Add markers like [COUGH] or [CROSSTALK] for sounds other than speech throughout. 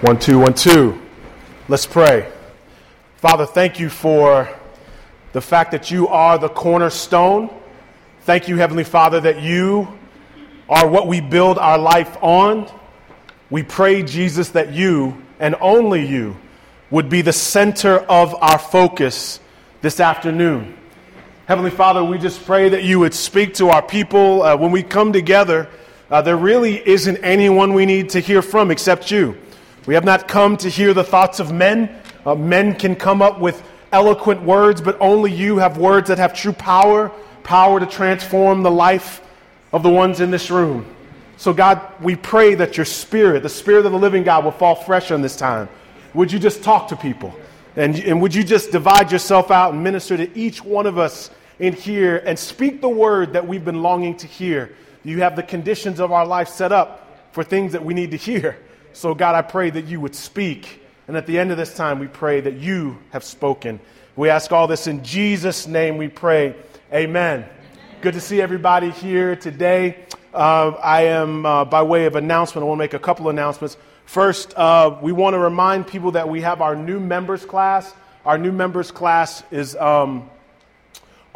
One, two, one, two. Let's pray. Father, thank you for the fact that you are the cornerstone. Thank you, Heavenly Father, that you are what we build our life on. We pray, Jesus, that you and only you would be the center of our focus this afternoon. Heavenly Father, we just pray that you would speak to our people. Uh, when we come together, uh, there really isn't anyone we need to hear from except you. We have not come to hear the thoughts of men. Uh, men can come up with eloquent words, but only you have words that have true power, power to transform the life of the ones in this room. So, God, we pray that your spirit, the spirit of the living God, will fall fresh on this time. Would you just talk to people? And, and would you just divide yourself out and minister to each one of us in here and speak the word that we've been longing to hear? You have the conditions of our life set up for things that we need to hear. So, God, I pray that you would speak. And at the end of this time, we pray that you have spoken. We ask all this in Jesus' name, we pray. Amen. Good to see everybody here today. Uh, I am, uh, by way of announcement, I want to make a couple announcements. First, uh, we want to remind people that we have our new members class. Our new members class is um,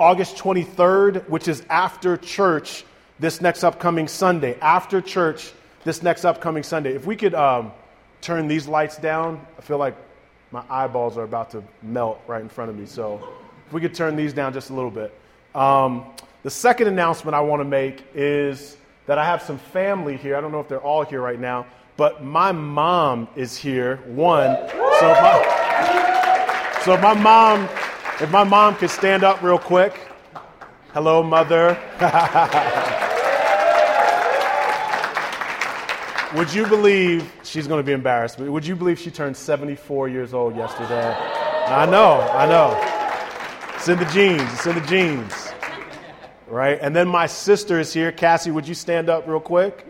August 23rd, which is after church this next upcoming Sunday. After church, this next upcoming Sunday. If we could um, turn these lights down, I feel like my eyeballs are about to melt right in front of me. So if we could turn these down just a little bit. Um, the second announcement I want to make is that I have some family here. I don't know if they're all here right now, but my mom is here. One, so if my, so if my mom, if my mom could stand up real quick. Hello, mother. [LAUGHS] Would you believe she's going to be embarrassed? But would you believe she turned 74 years old yesterday? I know, I know. It's in the genes. It's in the genes. Right? And then my sister is here. Cassie, would you stand up real quick?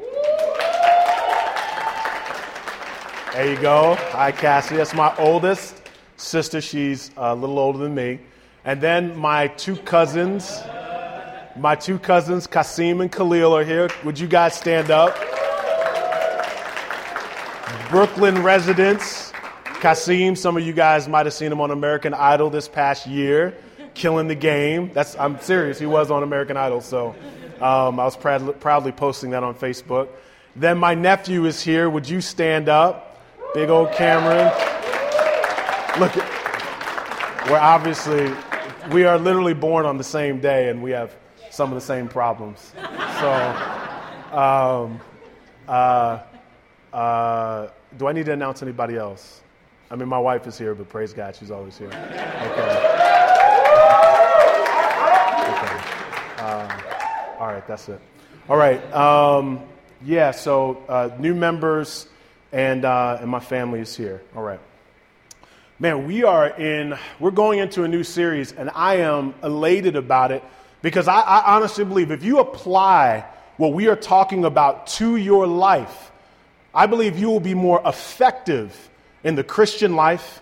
There you go. Hi, Cassie. That's my oldest sister. She's a little older than me. And then my two cousins, my two cousins, Kasim and Khalil, are here. Would you guys stand up? Brooklyn residents. Kasim, some of you guys might have seen him on American Idol this past year, killing the game. That's, I'm serious, he was on American Idol, so um, I was proud, proudly posting that on Facebook. Then my nephew is here. Would you stand up? Big old Cameron. Look, we're obviously, we are literally born on the same day and we have some of the same problems. So, um, uh, uh, do I need to announce anybody else? I mean, my wife is here, but praise God, she's always here. Okay. okay. Uh, all right, that's it. All right. Um, yeah, so uh, new members and, uh, and my family is here. All right. Man, we are in, we're going into a new series, and I am elated about it because I, I honestly believe if you apply what we are talking about to your life, I believe you will be more effective in the Christian life.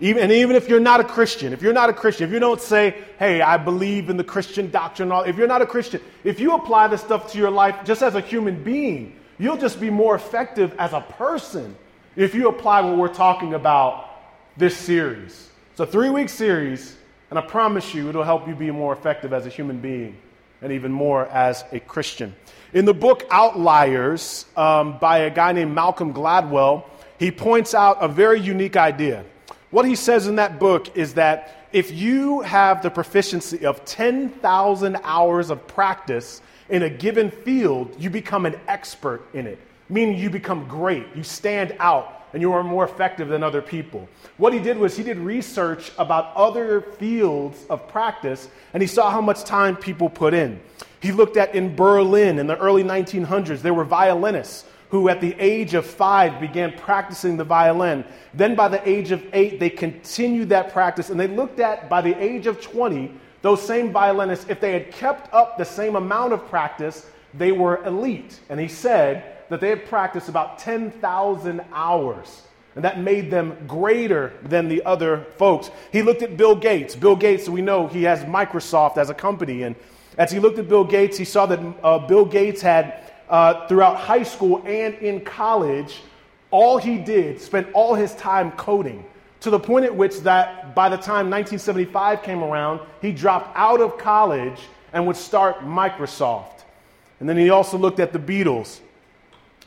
Even, and even if you're not a Christian, if you're not a Christian, if you don't say, hey, I believe in the Christian doctrine, if you're not a Christian, if you apply this stuff to your life just as a human being, you'll just be more effective as a person if you apply what we're talking about this series. It's a three week series, and I promise you it'll help you be more effective as a human being and even more as a Christian. In the book Outliers um, by a guy named Malcolm Gladwell, he points out a very unique idea. What he says in that book is that if you have the proficiency of 10,000 hours of practice in a given field, you become an expert in it, meaning you become great, you stand out, and you are more effective than other people. What he did was he did research about other fields of practice, and he saw how much time people put in. He looked at in Berlin in the early 1900s, there were violinists who, at the age of five, began practicing the violin. Then, by the age of eight, they continued that practice, and they looked at, by the age of 20, those same violinists, if they had kept up the same amount of practice, they were elite. And he said that they had practiced about 10,000 hours. And that made them greater than the other folks. He looked at Bill Gates. Bill Gates, we know he has Microsoft as a company, and as he looked at Bill Gates, he saw that uh, Bill Gates had, uh, throughout high school and in college, all he did, spent all his time coding to the point at which that by the time 1975 came around, he dropped out of college and would start Microsoft. And then he also looked at the Beatles.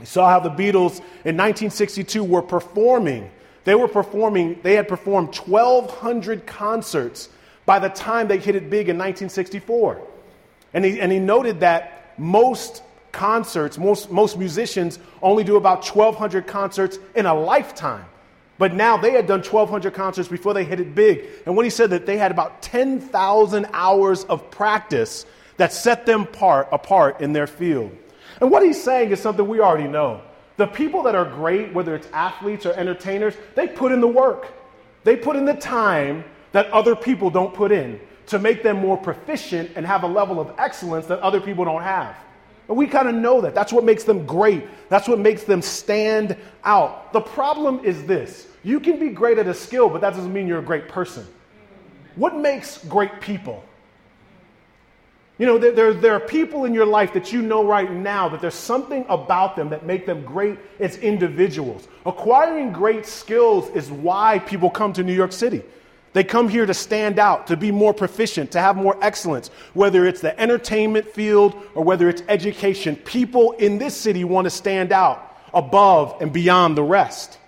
He saw how the Beatles in 1962 were performing. They were performing, they had performed 1,200 concerts by the time they hit it big in 1964. And he, and he noted that most concerts, most, most musicians only do about 1,200 concerts in a lifetime. But now they had done 1,200 concerts before they hit it big. And when he said that they had about 10,000 hours of practice that set them part, apart in their field. And what he's saying is something we already know. The people that are great, whether it's athletes or entertainers, they put in the work. They put in the time that other people don't put in to make them more proficient and have a level of excellence that other people don't have. And we kind of know that. That's what makes them great. That's what makes them stand out. The problem is this you can be great at a skill, but that doesn't mean you're a great person. What makes great people? You know, there, there, there, are people in your life that you know right now that there's something about them that make them great as individuals. Acquiring great skills is why people come to New York City. They come here to stand out, to be more proficient, to have more excellence, whether it's the entertainment field or whether it's education. People in this city want to stand out above and beyond the rest.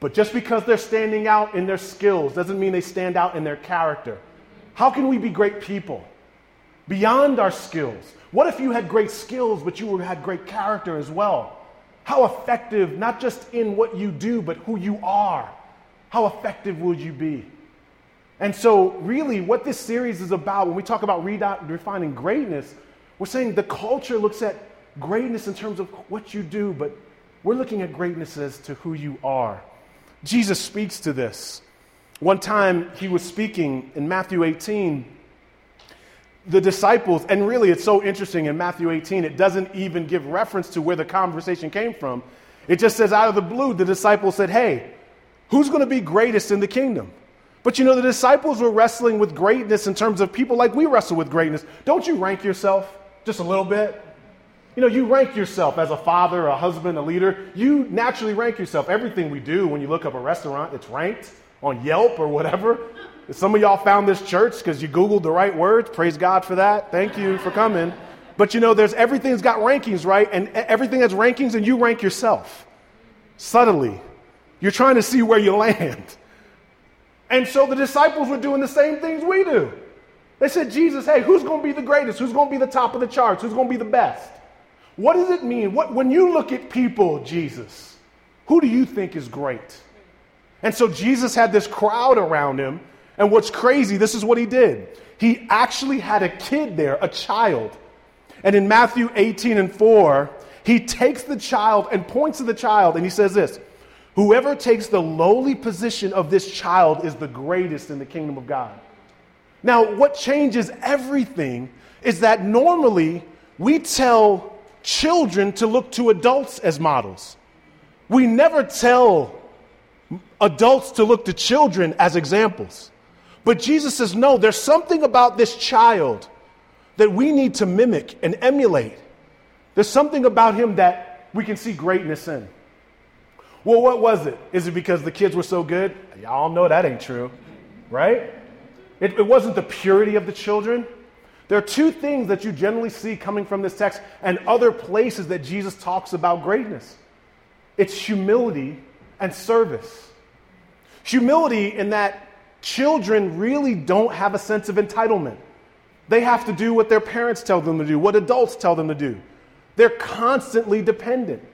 But just because they're standing out in their skills doesn't mean they stand out in their character. How can we be great people? Beyond our skills. What if you had great skills, but you had great character as well? How effective, not just in what you do, but who you are? How effective would you be? And so, really, what this series is about, when we talk about redefining greatness, we're saying the culture looks at greatness in terms of what you do, but we're looking at greatness as to who you are. Jesus speaks to this. One time he was speaking in Matthew 18. The disciples, and really it's so interesting in Matthew 18, it doesn't even give reference to where the conversation came from. It just says, out of the blue, the disciples said, Hey, who's going to be greatest in the kingdom? But you know, the disciples were wrestling with greatness in terms of people like we wrestle with greatness. Don't you rank yourself just a little bit? You know, you rank yourself as a father, a husband, a leader. You naturally rank yourself. Everything we do, when you look up a restaurant, it's ranked on Yelp or whatever. Some of y'all found this church because you Googled the right words. Praise God for that. Thank you for coming. But you know, there's everything's got rankings, right? And everything has rankings, and you rank yourself subtly. You're trying to see where you land. And so the disciples were doing the same things we do. They said, Jesus, hey, who's going to be the greatest? Who's going to be the top of the charts? Who's going to be the best? What does it mean? What, when you look at people, Jesus, who do you think is great? And so Jesus had this crowd around him. And what's crazy, this is what he did. He actually had a kid there, a child. And in Matthew 18 and 4, he takes the child and points to the child and he says this Whoever takes the lowly position of this child is the greatest in the kingdom of God. Now, what changes everything is that normally we tell children to look to adults as models. We never tell adults to look to children as examples. But Jesus says, no, there's something about this child that we need to mimic and emulate. There's something about him that we can see greatness in. Well, what was it? Is it because the kids were so good? Y'all know that ain't true, right? It, it wasn't the purity of the children. There are two things that you generally see coming from this text and other places that Jesus talks about greatness it's humility and service. Humility in that children really don't have a sense of entitlement. They have to do what their parents tell them to do, what adults tell them to do. They're constantly dependent.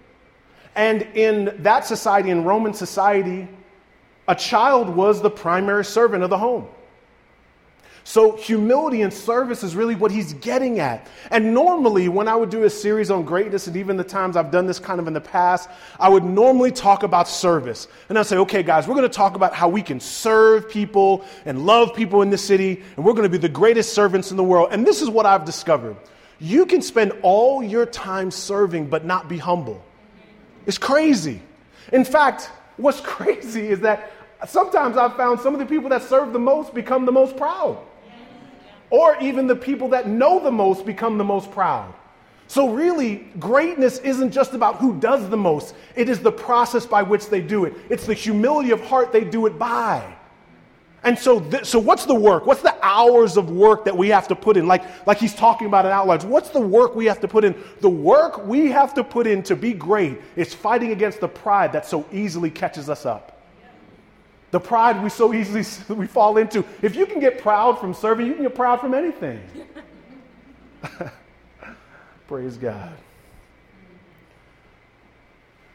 And in that society, in Roman society, a child was the primary servant of the home. So, humility and service is really what he's getting at. And normally, when I would do a series on greatness, and even the times I've done this kind of in the past, I would normally talk about service. And I'd say, okay, guys, we're going to talk about how we can serve people and love people in the city, and we're going to be the greatest servants in the world. And this is what I've discovered you can spend all your time serving, but not be humble. It's crazy. In fact, what's [LAUGHS] crazy is that sometimes I've found some of the people that serve the most become the most proud. Or even the people that know the most become the most proud. So, really, greatness isn't just about who does the most, it is the process by which they do it. It's the humility of heart they do it by. And so, th- so what's the work? What's the hours of work that we have to put in? Like, like he's talking about in Outliers. What's the work we have to put in? The work we have to put in to be great is fighting against the pride that so easily catches us up. The pride we so easily [LAUGHS] we fall into. If you can get proud from serving, you can get proud from anything. [LAUGHS] Praise God.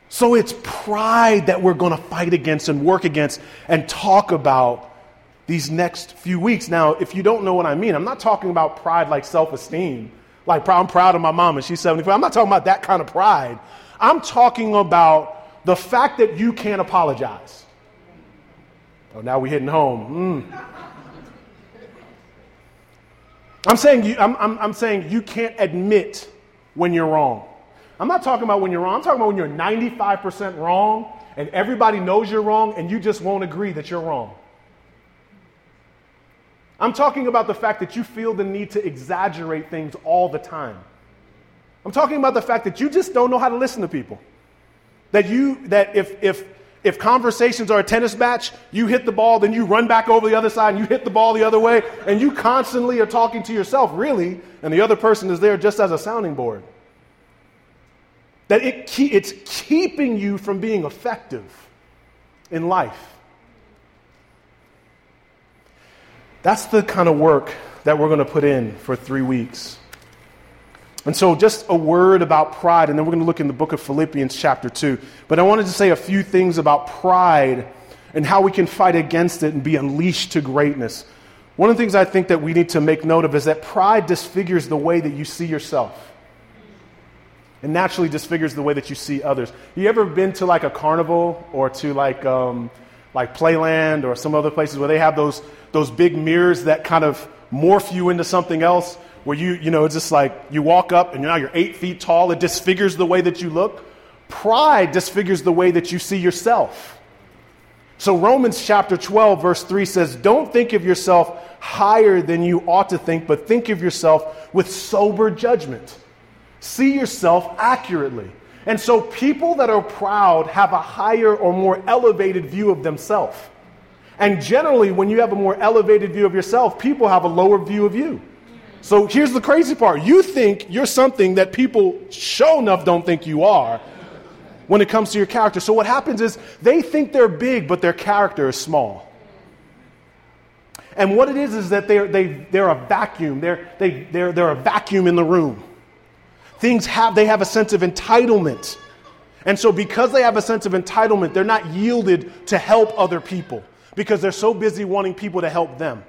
So it's pride that we're going to fight against and work against and talk about these next few weeks. Now, if you don't know what I mean, I'm not talking about pride like self esteem. Like, I'm proud of my mom and she's 75. I'm not talking about that kind of pride. I'm talking about the fact that you can't apologize. Oh, now we're hitting home. Mm. I'm saying you, I'm, I'm, I'm saying you can't admit when you're wrong. I'm not talking about when you're wrong. I'm talking about when you're 95% wrong and everybody knows you're wrong and you just won't agree that you're wrong. I'm talking about the fact that you feel the need to exaggerate things all the time. I'm talking about the fact that you just don't know how to listen to people. That you that if if if conversations are a tennis match, you hit the ball, then you run back over the other side and you hit the ball the other way, and you constantly are talking to yourself, really, and the other person is there just as a sounding board. That it, it's keeping you from being effective in life. That's the kind of work that we're going to put in for three weeks. And so, just a word about pride, and then we're going to look in the book of Philippians, chapter 2. But I wanted to say a few things about pride and how we can fight against it and be unleashed to greatness. One of the things I think that we need to make note of is that pride disfigures the way that you see yourself. It naturally disfigures the way that you see others. You ever been to like a carnival or to like, um, like Playland or some other places where they have those those big mirrors that kind of morph you into something else where you, you know, it's just like you walk up and now you're eight feet tall. It disfigures the way that you look. Pride disfigures the way that you see yourself. So Romans chapter 12, verse 3 says, Don't think of yourself higher than you ought to think, but think of yourself with sober judgment. See yourself accurately. And so people that are proud have a higher or more elevated view of themselves. And generally, when you have a more elevated view of yourself, people have a lower view of you. So here's the crazy part you think you're something that people, show enough, don't think you are when it comes to your character. So what happens is they think they're big, but their character is small. And what it is is that they're, they, they're a vacuum. They're, they, they're, they're a vacuum in the room. Things have, they have a sense of entitlement. And so, because they have a sense of entitlement, they're not yielded to help other people because they're so busy wanting people to help them.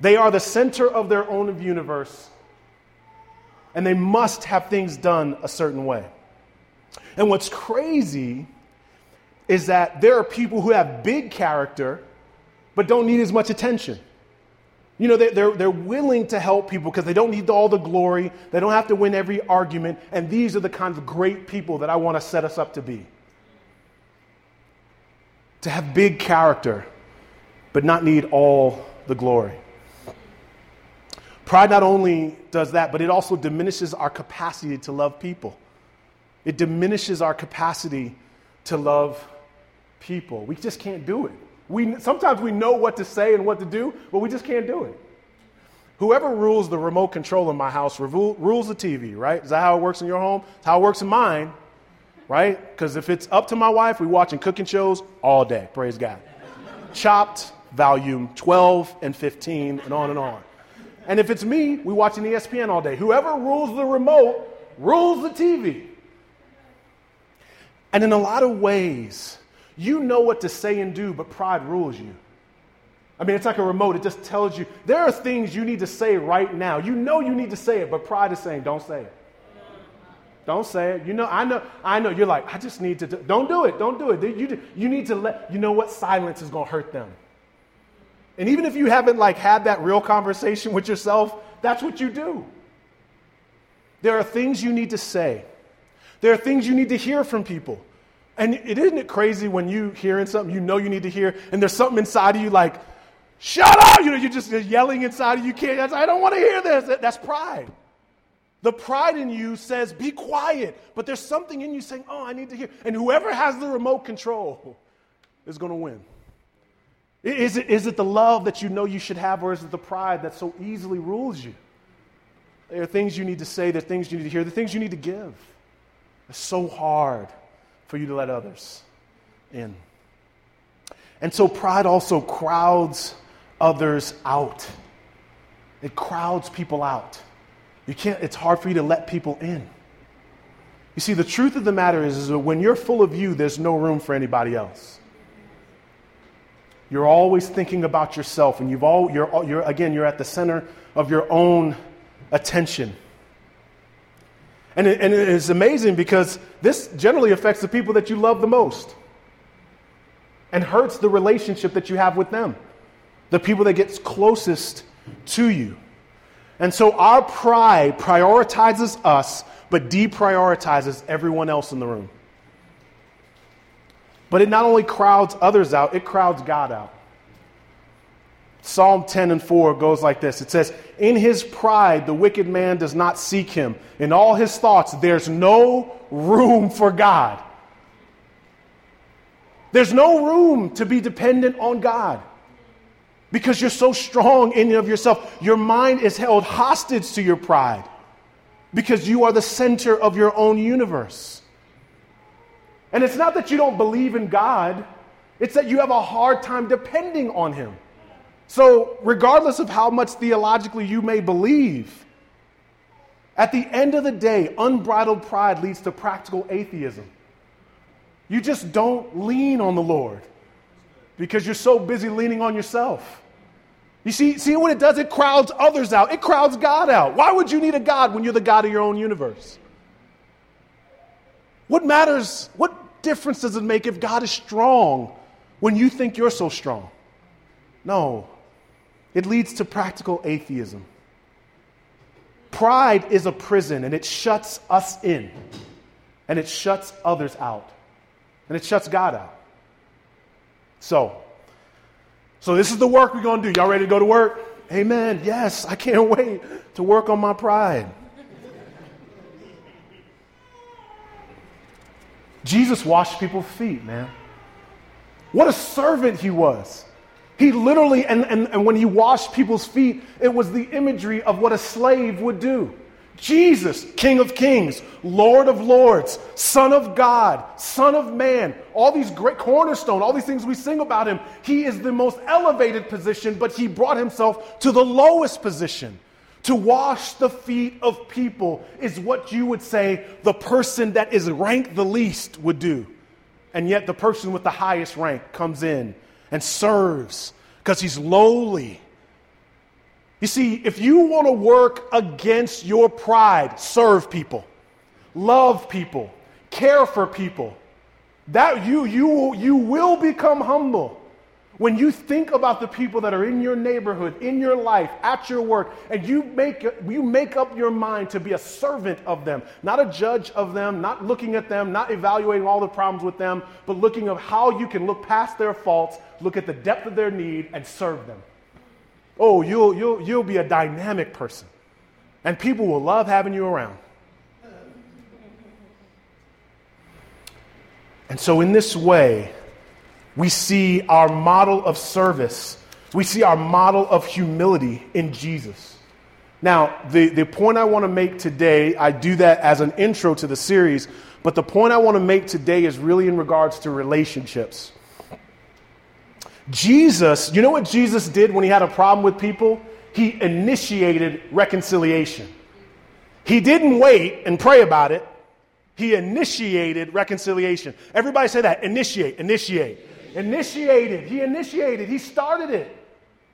They are the center of their own universe, and they must have things done a certain way. And what's crazy is that there are people who have big character but don't need as much attention. You know, they're, they're willing to help people because they don't need all the glory. They don't have to win every argument. And these are the kinds of great people that I want to set us up to be to have big character, but not need all the glory. Pride not only does that, but it also diminishes our capacity to love people. It diminishes our capacity to love people. We just can't do it. We, sometimes we know what to say and what to do, but we just can't do it. Whoever rules the remote control in my house rules the TV, right? Is that how it works in your home? It's how it works in mine right? Because if it's up to my wife, we're watching cooking shows all day. Praise God. Chopped, volume 12 and 15, and on and on. And if it's me, we're watching ESPN all day. Whoever rules the remote rules the TV. And in a lot of ways, you know what to say and do, but pride rules you. I mean, it's like a remote. It just tells you there are things you need to say right now. You know you need to say it, but pride is saying, don't say it. Don't say it. You know, I know, I know. You're like, I just need to. Do, don't do it. Don't do it. You, you need to let, you know what? Silence is going to hurt them. And even if you haven't like had that real conversation [LAUGHS] with yourself, that's what you do. There are things you need to say. There are things you need to hear from people. And it isn't it crazy when you hearing something you know you need to hear, and there's something inside of you like, shut up! You know, you're just yelling inside of you. Can't. I don't want to hear this. That's pride. The pride in you says, be quiet. But there's something in you saying, oh, I need to hear. And whoever has the remote control is going to win. Is it, is it the love that you know you should have, or is it the pride that so easily rules you? There are things you need to say, there are things you need to hear, there are things you need to give. It's so hard for you to let others in. And so pride also crowds others out. It crowds people out. You can't, it's hard for you to let people in. You see, the truth of the matter is, is that when you're full of you, there's no room for anybody else. You're always thinking about yourself, and you've all, you're, you're, again, you're at the center of your own attention. And it, and it is amazing because this generally affects the people that you love the most and hurts the relationship that you have with them, the people that gets closest to you. And so our pride prioritizes us, but deprioritizes everyone else in the room. But it not only crowds others out, it crowds God out. Psalm 10 and 4 goes like this It says, In his pride, the wicked man does not seek him. In all his thoughts, there's no room for God. There's no room to be dependent on God because you're so strong in and of yourself. Your mind is held hostage to your pride because you are the center of your own universe. And it's not that you don't believe in God, it's that you have a hard time depending on Him. So, regardless of how much theologically you may believe, at the end of the day, unbridled pride leads to practical atheism. You just don't lean on the Lord because you're so busy leaning on yourself. You see, see what it does? It crowds others out, it crowds God out. Why would you need a God when you're the God of your own universe? What matters? What difference does it make if God is strong when you think you're so strong? No, it leads to practical atheism. Pride is a prison and it shuts us in and it shuts others out and it shuts God out. So, so this is the work we're going to do. Y'all ready to go to work? Amen. Yes, I can't [LAUGHS] wait to work on my pride. Jesus washed people's feet, man. What a servant he was. He literally, and, and, and when he washed people's feet, it was the imagery of what a slave would do. Jesus, King of Kings, Lord of Lords, Son of God, Son of Man, all these great cornerstone, all these things we sing about him. He is the most elevated position, but he brought himself to the lowest position. To wash the feet of people is what you would say the person that is ranked the least would do. And yet the person with the highest rank comes in and serves because he's lowly you see, if you want to work against your pride, serve people, love people, care for people, that you, you, you will become humble. When you think about the people that are in your neighborhood, in your life, at your work, and you make, you make up your mind to be a servant of them, not a judge of them, not looking at them, not evaluating all the problems with them, but looking at how you can look past their faults, look at the depth of their need, and serve them. Oh, you'll, you'll, you'll be a dynamic person. And people will love having you around. And so, in this way, we see our model of service, we see our model of humility in Jesus. Now, the, the point I want to make today, I do that as an intro to the series, but the point I want to make today is really in regards to relationships. Jesus, you know what Jesus did when he had a problem with people? He initiated reconciliation. He didn't wait and pray about it. He initiated reconciliation. Everybody say that. Initiate, initiate. Initiated. He initiated. He started it.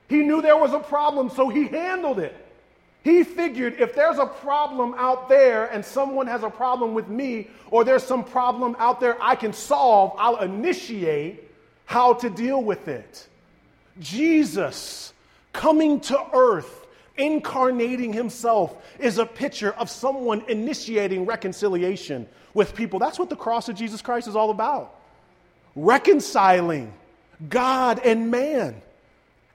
He knew there was a problem, so he handled it. He figured if there's a problem out there and someone has a problem with me, or there's some problem out there I can solve, I'll initiate how to deal with it. Jesus coming to earth, incarnating himself, is a picture of someone initiating reconciliation with people. That's what the cross of Jesus Christ is all about reconciling God and man.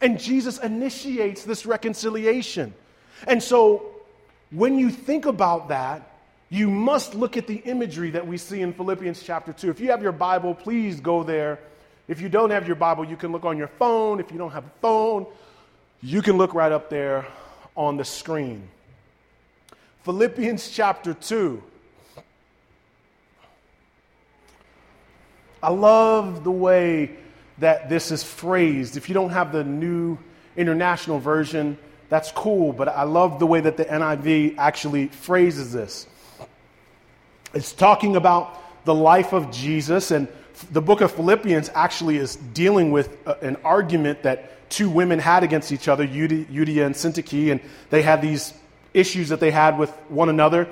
And Jesus initiates this reconciliation. And so when you think about that, you must look at the imagery that we see in Philippians chapter 2. If you have your Bible, please go there. If you don't have your Bible, you can look on your phone. If you don't have a phone, you can look right up there on the screen. Philippians chapter 2. I love the way that this is phrased. If you don't have the new international version, that's cool, but I love the way that the NIV actually phrases this. It's talking about the life of Jesus, and the book of Philippians actually is dealing with an argument that two women had against each other, Euodia and Syntyche, and they had these issues that they had with one another.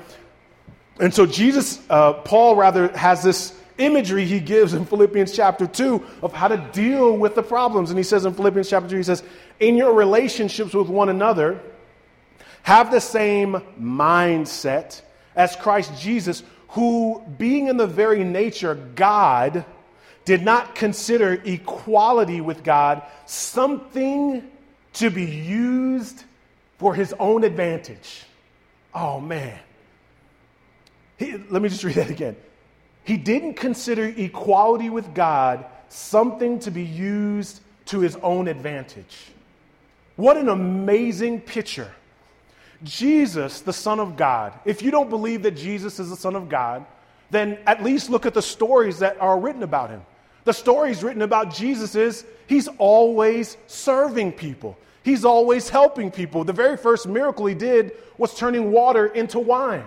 And so Jesus, uh, Paul rather, has this imagery he gives in Philippians chapter 2 of how to deal with the problems. And he says in Philippians chapter 2, he says, In your relationships with one another, have the same mindset as Christ Jesus, who, being in the very nature God, did not consider equality with God something to be used for his own advantage. Oh, man. He, let me just read that again. He didn't consider equality with God something to be used to his own advantage. What an amazing picture. Jesus, the Son of God, if you don't believe that Jesus is the Son of God, then at least look at the stories that are written about him. The stories written about Jesus is he's always serving people. He's always helping people. The very first miracle he did was turning water into wine.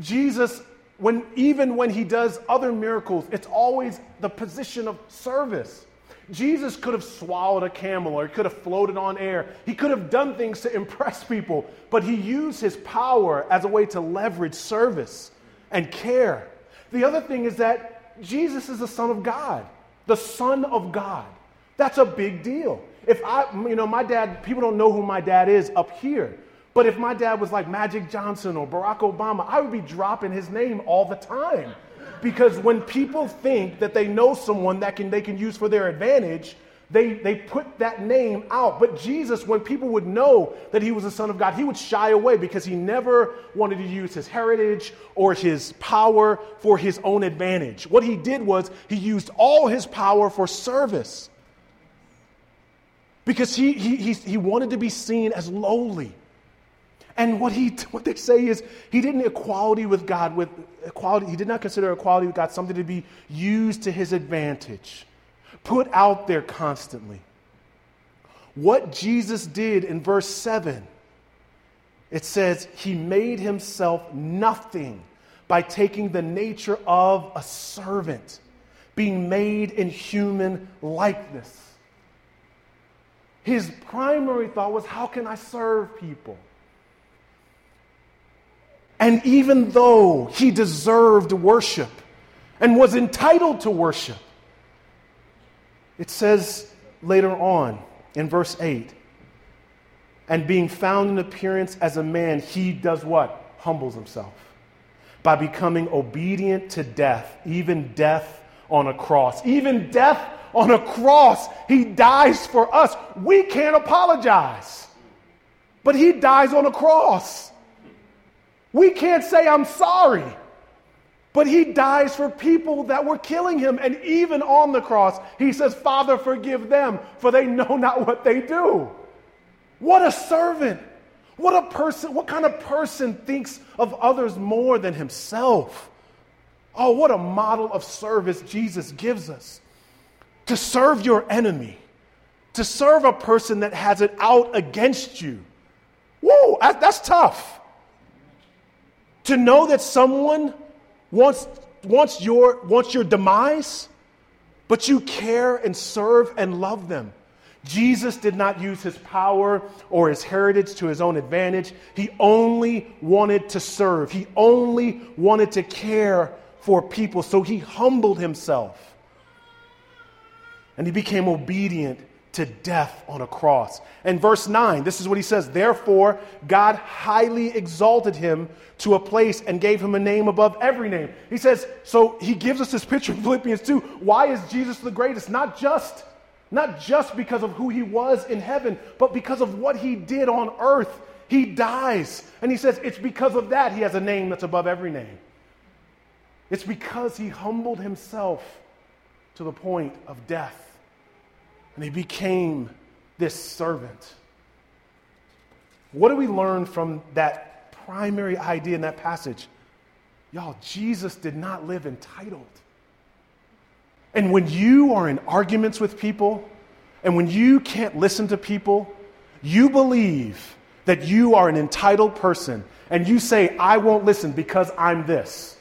Jesus when even when he does other miracles, it's always the position of service. Jesus could have swallowed a camel or he could have floated on air. He could have done things to impress people, but he used his power as a way to leverage service and care. The other thing is that Jesus is the Son of God, the Son of God. That's a big deal. If I, you know, my dad, people don't know who my dad is up here. But if my dad was like Magic Johnson or Barack Obama, I would be dropping his name all the time. Because when people think that they know someone that can, they can use for their advantage, they, they put that name out. But Jesus, when people would know that he was the Son of God, he would shy away because he never wanted to use his heritage or his power for his own advantage. What he did was he used all his power for service because he, he, he, he wanted to be seen as lowly. And what, he, [LAUGHS] what they say is he didn't equality with God with equality, he did not consider equality with God something to be used to his advantage, put out there constantly. What Jesus did in verse 7, it says he made himself nothing by taking the nature of a servant, being made in human likeness. His primary thought was, how can I serve people? And even though he deserved worship and was entitled to worship, it says later on in verse 8, and being found in appearance as a man, he does what? Humbles himself by becoming obedient to death, even death on a cross. Even death on a cross, he dies for us. We can't apologize, but he dies on a cross. We can't say, I'm sorry. But he dies for people that were killing him. And even on the cross, he says, Father, forgive them, for they know not what they do. What a servant. What a person, what kind of person thinks of others more than himself? Oh, what a model of service Jesus gives us. To serve your enemy, to serve a person that has it out against you. Whoa, that's tough to know that someone wants, wants, your, wants your demise, but you care and serve and love them. Jesus did not use his power or his heritage to his own advantage. He only wanted to serve, he only wanted to care for people. So he humbled himself and he became obedient to death on a cross. And verse 9, this is what he says Therefore, God highly exalted him to a place and gave him a name above every name. He says, so he gives us this picture in Philippians 2. Why is Jesus the greatest? Not just, not just because of who he was in heaven, but because of what he did on earth. He dies. And he says it's because of that he has a name that's above every name. It's because he humbled himself to the point of death. And he became this servant. What do we learn from that primary idea in that passage? Y'all, Jesus did not live entitled. And when you are in arguments with people, and when you can't listen to people, you believe that you are an entitled person, and you say, I won't listen because I'm this.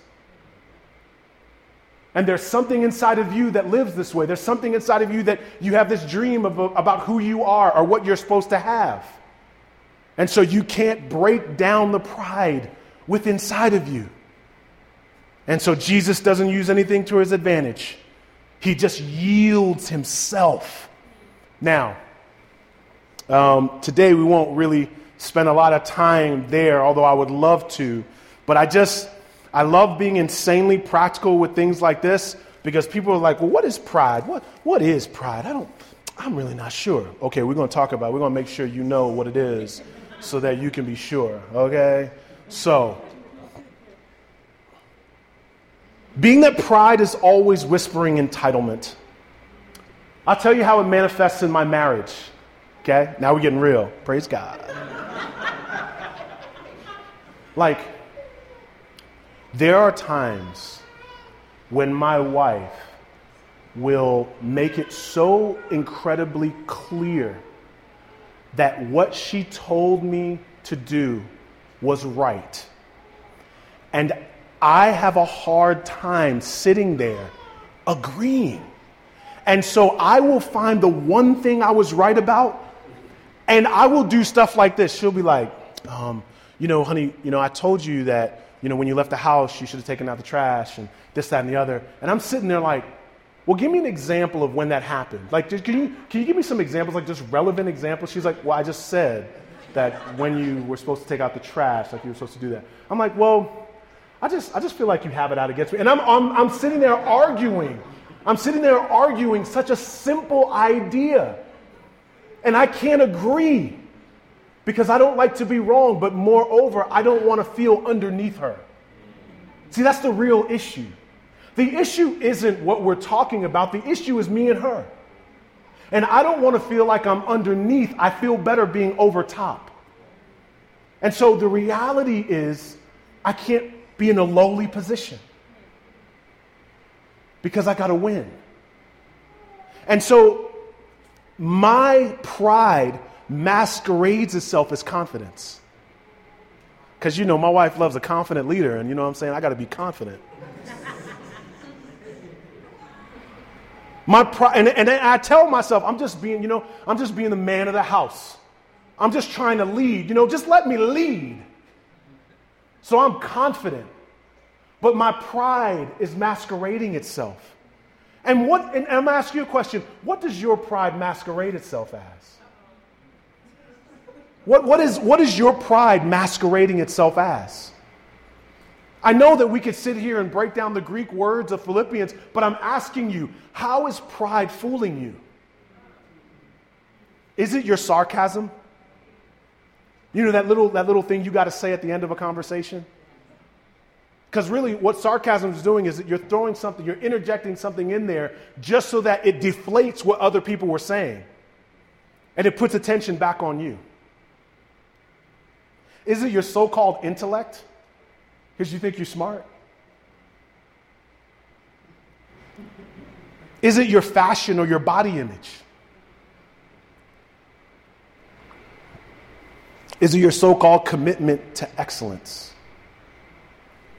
And there's something inside of you that lives this way. There's something inside of you that you have this dream of, about who you are or what you're supposed to have. And so you can't break down the pride within inside of you. And so Jesus doesn't use anything to his advantage. He just yields himself. Now, um, today we won't really spend a lot of time there, although I would love to. But I just, I love being insanely practical with things like this because people are like, well, what is pride? What, what is pride? I don't, I'm really not sure. Okay, we're going to talk about it. We're going to make sure you know what it is so that you can be sure, okay? So, Being that pride is always whispering entitlement. I'll tell you how it manifests in my marriage. Okay? Now we're getting real. Praise God. like, there are times when my wife will make it so incredibly clear that what she told me to do was right. And I have a hard time sitting there agreeing. And so I will find the one thing I was right about, and I will do stuff like this. She'll be like, um, you know, honey, you know, I told you that, you know, when you left the house, you should have taken out the trash and this, that, and the other. And I'm sitting there like, well, give me an example of when that happened. Like, can, you, can you give me some examples, like just relevant examples? She's like, well, I just said that when you were supposed to take out the trash, like you were supposed to do that. I'm like, well, I just, I just feel like you have it out against me. And I'm, I'm, I'm sitting there arguing. I'm sitting there arguing such a simple idea. And I can't agree because I don't like to be wrong, but moreover, I don't want to feel underneath her. See, that's the real issue. The issue isn't what we're talking about, the issue is me and her. And I don't want to feel like I'm underneath. I feel better being over top. And so the reality is, I can't be in a lowly position because I got to win. And so my pride masquerades itself as confidence. Because, you know, my wife loves a confident leader, and you know what I'm saying? I got to be confident. my pride, and, and I tell myself, I'm just being, you know, I'm just being the man of the house. I'm just trying to lead. You know, just let me lead. So I'm confident. But my pride is masquerading itself. And what and I'm asking you a question, what does your pride masquerade itself as? What, what, is, what is your pride masquerading itself as? I know that we could sit here and break down the Greek words of Philippians, but I'm asking you, how is pride fooling you? Is it your sarcasm? You know that little, that little thing you got to say at the end of a conversation? Because really, what sarcasm is doing is that you're throwing something, you're interjecting something in there just so that it deflates what other people were saying. And it puts attention back on you. Is it your so called intellect? Because you think you're smart? Is it your fashion or your body image? Is it your so called commitment to excellence?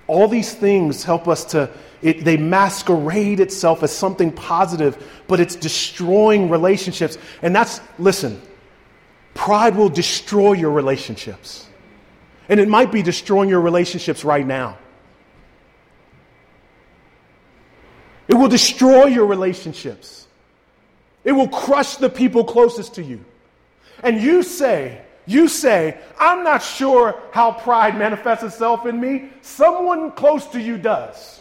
All these things help us to, it, they masquerade itself as something positive, but it's destroying relationships. And that's, listen, pride will destroy your relationships. And it might be destroying your relationships right now. It will destroy your relationships. It will crush the people closest to you. And you say, you say, I'm not sure how pride manifests itself in me. Someone close to you does.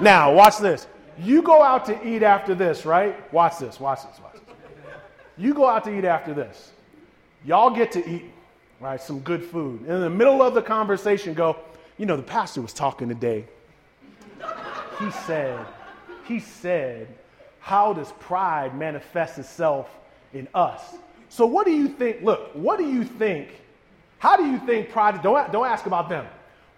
now, watch this. You go out to eat after this, right? Watch this, watch this, watch this. You go out to eat after this. Y'all get to eat, right, some good food. And in the middle of the conversation, go, you know, the pastor was talking today. He said, he said, how does pride manifest itself in us? So what do you think? Look, what do you think? How do you think pride, don't, don't ask about them.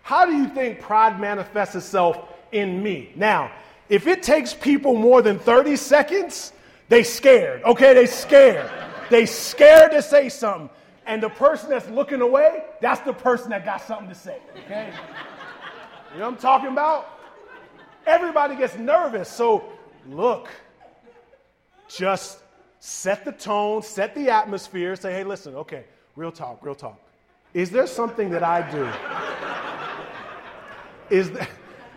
How do you think pride manifests itself in me? Now, if it takes people more than 30 seconds, they scared. Okay, they scared. They scared to say something. And the person that's looking away, that's the person that got something to say. Okay? You know what I'm talking about? Everybody gets nervous. So look, just set the tone, set the atmosphere, say, hey, listen, okay, real talk, real talk. Is there something that I do? Is there,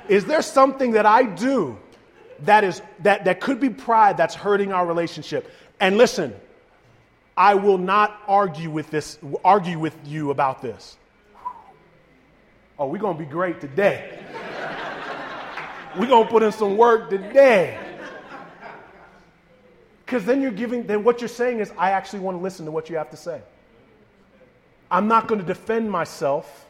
is there something that I do that is that, that could be pride that's hurting our relationship? And listen, I will not argue with this, argue with you about this. Oh, we're gonna be great today. we're gonna put in some work today. Because then you're giving, then what you're saying is, I actually want to listen to what you have to say. I'm not going to defend myself.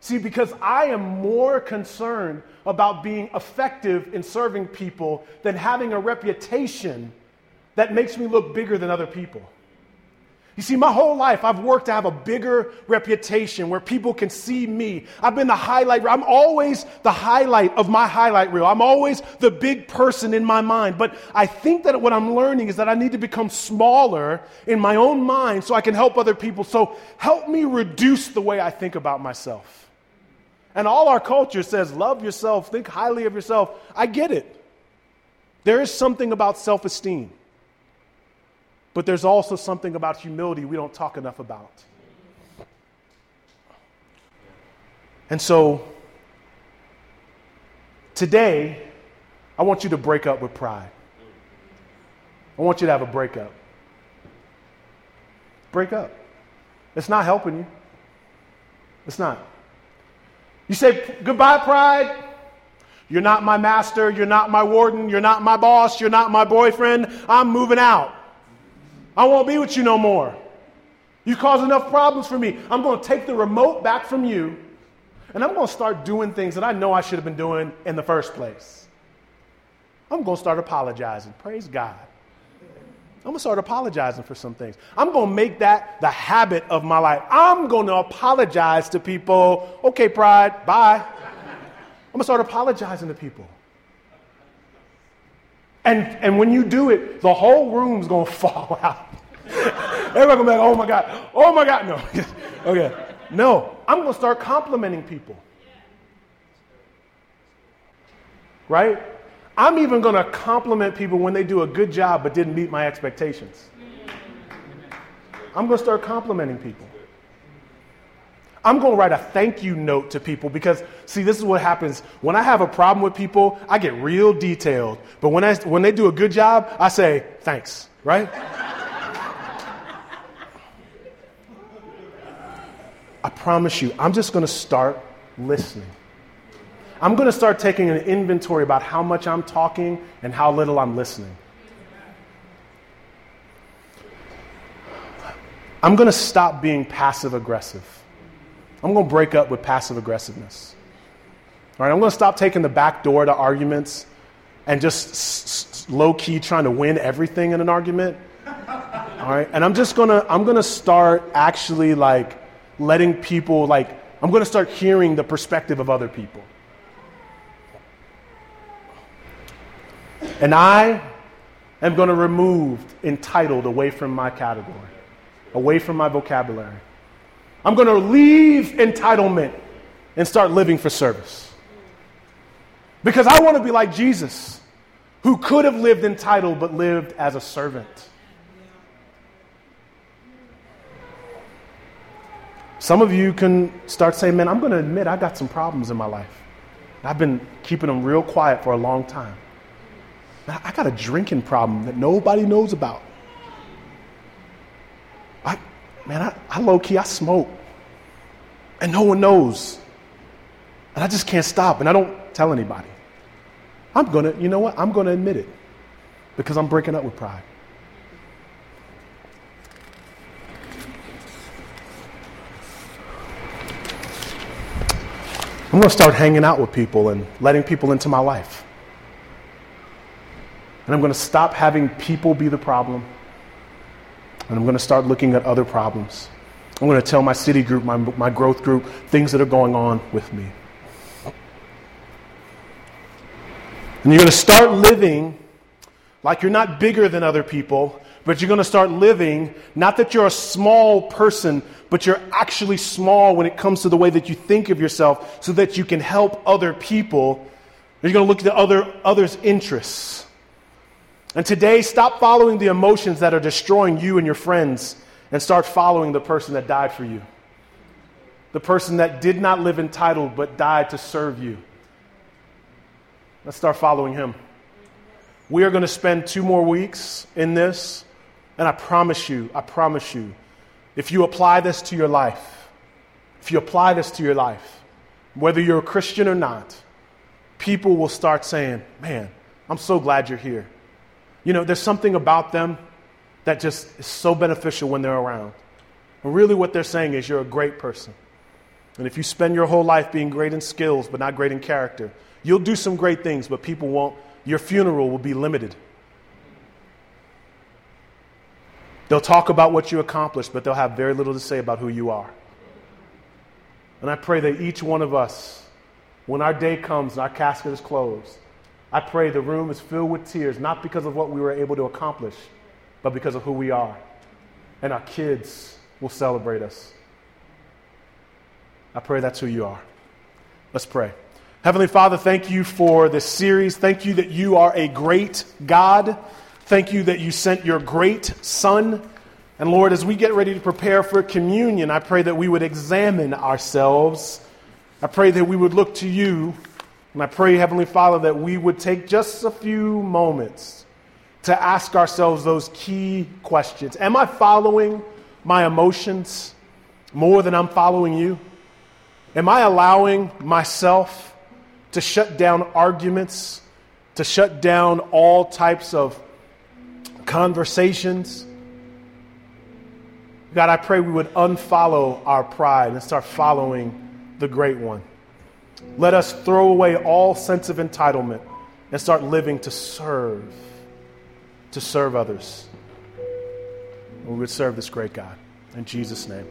See, because I am more concerned about being effective in serving people than having a reputation that makes me look bigger than other people. You see, my whole life I've worked to have a bigger reputation where people can see me. I've been the highlight. I'm always the highlight of my highlight reel. I'm always the big person in my mind. But I think that what I'm learning is that I need to become smaller in my own mind so I can help other people. So help me reduce the way I think about myself. And all our culture says, love yourself, think highly of yourself. I get it. There is something about self esteem. But there's also something about humility we don't talk enough about. And so, today, I want you to break up with pride. I want you to have a breakup. Break up. It's not helping you. It's not. You say, goodbye, pride. You're not my master. You're not my warden. You're not my boss. You're not my boyfriend. I'm moving out. I won't be with you no more. You cause enough problems for me. I'm going to take the remote back from you and I'm going to start doing things that I know I should have been doing in the first place. I'm going to start apologizing. Praise God. I'm going to start apologizing for some things. I'm going to make that the habit of my life. I'm going to apologize to people. Okay, pride, bye. I'm going to start apologizing to people. And, and when you do it, the whole room's to [LAUGHS] fall out. Everybody going to be like, oh my God, oh my God. No. [LAUGHS] okay. No, I'm to start complimenting people. Right? I'm even to compliment people when they do a good job but didn't meet my expectations. I'm to start complimenting people. I'm going to write a thank you note to people because, see, this is what happens. When I have a problem with people, I get real detailed. But when, I, when they do a good job, I say, thanks, right? I promise you, I'm just going to start listening. I'm going to start taking an inventory about how much I'm talking and how little I'm listening. I'm going to stop being passive aggressive. I'm going to break up with passive aggressiveness. All right, I'm going to stop taking the back door to arguments and just s- s- low key trying to win everything in an argument. All right, and I'm just going to I'm going to start actually like letting people like I'm going to start hearing the perspective of other people. And I am going to remove entitled away from my category, away from my vocabulary. I'm going to leave entitlement and start living for service. Because I want to be like Jesus, who could have lived entitled but lived as a servant. Some of you can start saying, Man, I'm going to admit I got some problems in my life. I've been keeping them real quiet for a long time. I got a drinking problem that nobody knows about man, I, I low key, I smoke. And no one knows. And I just can't stop. And I don't tell anybody. I'm going to, you know what? I'm going to admit it because I'm breaking up with pride. I'm going to start hanging out with people and letting people into my life. And I'm going to stop having people be the problem and I'm going to start looking at other problems. I'm going to tell my city group, my, my growth group, things that are going on with me. And you're going to start living like you're not bigger than other people, but you're going to start living not that you're a small person, but you're actually small when it comes to the way that you think of yourself so that you can help other people. You're going to look at other, others' interests. And today, stop following the emotions that are destroying you and your friends and start following the person that died for you. The person that did not live entitled but died to serve you. Let's start following him. We are going to spend two more weeks in this, and I promise you, I promise you, if you apply this to your life, if you apply this to your life, whether you're a Christian or not, people will start saying, Man, I'm so glad you're here. You know, there's something about them that just is so beneficial when they're around. And really, what they're saying is, You're a great person. And if you spend your whole life being great in skills but not great in character, You'll do some great things, but people won't, your funeral will be limited. They'll talk about what you accomplished, but they'll have very little to say about who you are. And I pray that each one of us, when our day comes and our casket is closed, I pray the room is filled with tears, not because of what we were able to accomplish, but because of who we are. And our kids will celebrate us. I pray that's who you are. Let's pray. Heavenly Father, thank you for this series. Thank you that you are a great God. Thank you that you sent your great Son. And Lord, as we get ready to prepare for communion, I pray that we would examine ourselves. I pray that we would look to you. And I pray, Heavenly Father, that we would take just a few moments to ask ourselves those key questions. Am I following my emotions more than I'm following you? Am I allowing myself to shut down arguments, to shut down all types of conversations. God, I pray we would unfollow our pride and start following the great one. Let us throw away all sense of entitlement and start living to serve, to serve others. we would serve this great God. In Jesus' name.